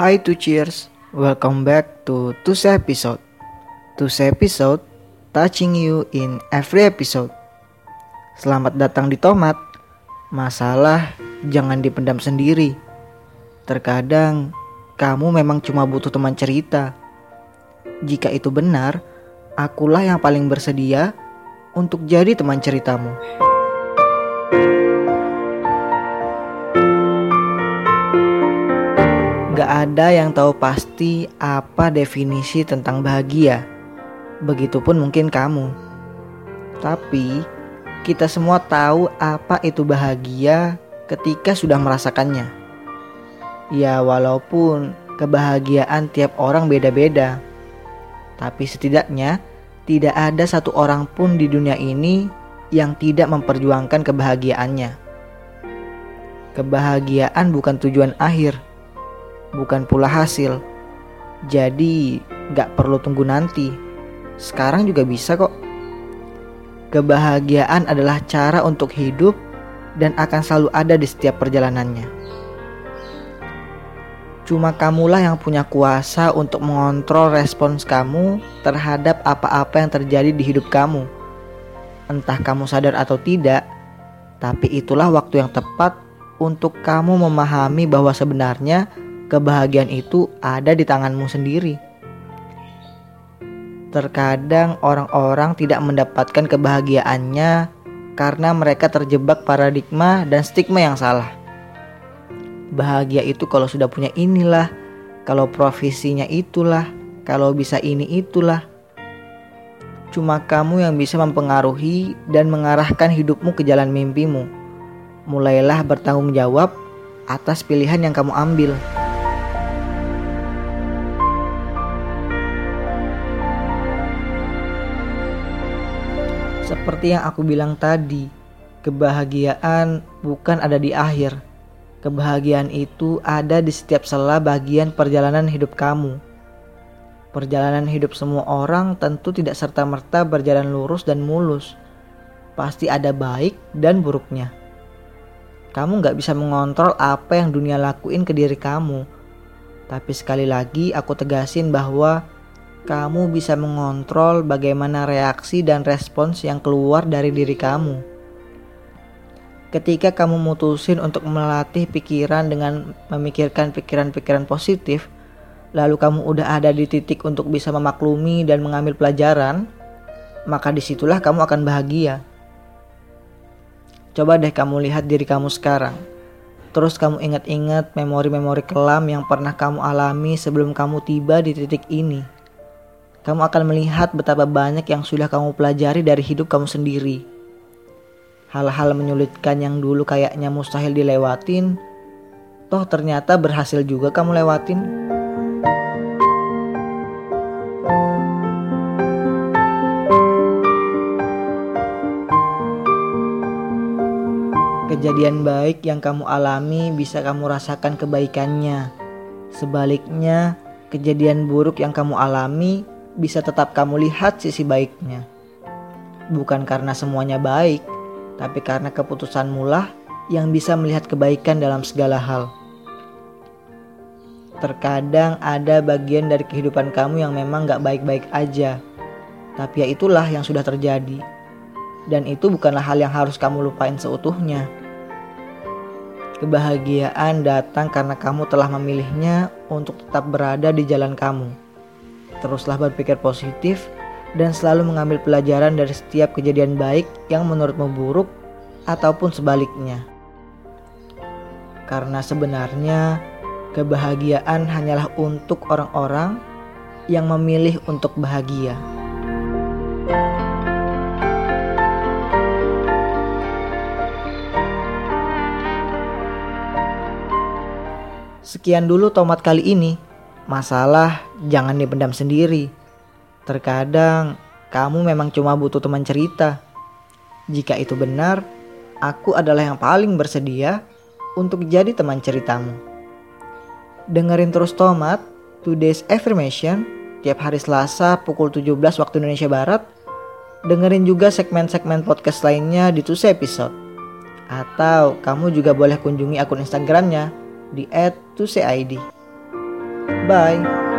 Hi to cheers, welcome back to Tuse episode. Tuse episode, touching you in every episode. Selamat datang di Tomat. Masalah jangan dipendam sendiri. Terkadang kamu memang cuma butuh teman cerita. Jika itu benar, akulah yang paling bersedia untuk jadi teman ceritamu. Gak ada yang tahu pasti apa definisi tentang bahagia. Begitupun mungkin kamu. Tapi kita semua tahu apa itu bahagia ketika sudah merasakannya. Ya walaupun kebahagiaan tiap orang beda-beda. Tapi setidaknya tidak ada satu orang pun di dunia ini yang tidak memperjuangkan kebahagiaannya. Kebahagiaan bukan tujuan akhir bukan pula hasil. Jadi gak perlu tunggu nanti. Sekarang juga bisa kok. Kebahagiaan adalah cara untuk hidup dan akan selalu ada di setiap perjalanannya. Cuma kamulah yang punya kuasa untuk mengontrol respons kamu terhadap apa-apa yang terjadi di hidup kamu. Entah kamu sadar atau tidak, tapi itulah waktu yang tepat untuk kamu memahami bahwa sebenarnya kebahagiaan itu ada di tanganmu sendiri. Terkadang orang-orang tidak mendapatkan kebahagiaannya karena mereka terjebak paradigma dan stigma yang salah. Bahagia itu kalau sudah punya inilah, kalau profesinya itulah, kalau bisa ini itulah. Cuma kamu yang bisa mempengaruhi dan mengarahkan hidupmu ke jalan mimpimu. Mulailah bertanggung jawab atas pilihan yang kamu ambil. Seperti yang aku bilang tadi, kebahagiaan bukan ada di akhir. Kebahagiaan itu ada di setiap sela bagian perjalanan hidup kamu. Perjalanan hidup semua orang tentu tidak serta-merta berjalan lurus dan mulus. Pasti ada baik dan buruknya. Kamu nggak bisa mengontrol apa yang dunia lakuin ke diri kamu. Tapi sekali lagi aku tegasin bahwa kamu bisa mengontrol bagaimana reaksi dan respons yang keluar dari diri kamu. Ketika kamu mutusin untuk melatih pikiran dengan memikirkan pikiran-pikiran positif, lalu kamu udah ada di titik untuk bisa memaklumi dan mengambil pelajaran, maka di situlah kamu akan bahagia. Coba deh kamu lihat diri kamu sekarang. Terus kamu ingat-ingat memori-memori kelam yang pernah kamu alami sebelum kamu tiba di titik ini kamu akan melihat betapa banyak yang sudah kamu pelajari dari hidup kamu sendiri. Hal-hal menyulitkan yang dulu kayaknya mustahil dilewatin, toh ternyata berhasil juga kamu lewatin. Kejadian baik yang kamu alami bisa kamu rasakan kebaikannya. Sebaliknya, kejadian buruk yang kamu alami bisa tetap kamu lihat sisi baiknya. Bukan karena semuanya baik, tapi karena keputusanmu lah yang bisa melihat kebaikan dalam segala hal. Terkadang ada bagian dari kehidupan kamu yang memang gak baik-baik aja. Tapi ya itulah yang sudah terjadi. Dan itu bukanlah hal yang harus kamu lupain seutuhnya. Kebahagiaan datang karena kamu telah memilihnya untuk tetap berada di jalan kamu. Teruslah berpikir positif dan selalu mengambil pelajaran dari setiap kejadian baik yang menurutmu buruk ataupun sebaliknya. Karena sebenarnya kebahagiaan hanyalah untuk orang-orang yang memilih untuk bahagia. Sekian dulu tomat kali ini. Masalah jangan dipendam sendiri. Terkadang kamu memang cuma butuh teman cerita. Jika itu benar, aku adalah yang paling bersedia untuk jadi teman ceritamu. Dengerin terus Tomat, Today's Affirmation, tiap hari Selasa pukul 17 waktu Indonesia Barat. Dengerin juga segmen-segmen podcast lainnya di Tuse Episode. Atau kamu juga boleh kunjungi akun Instagramnya di @tuseid. Bye.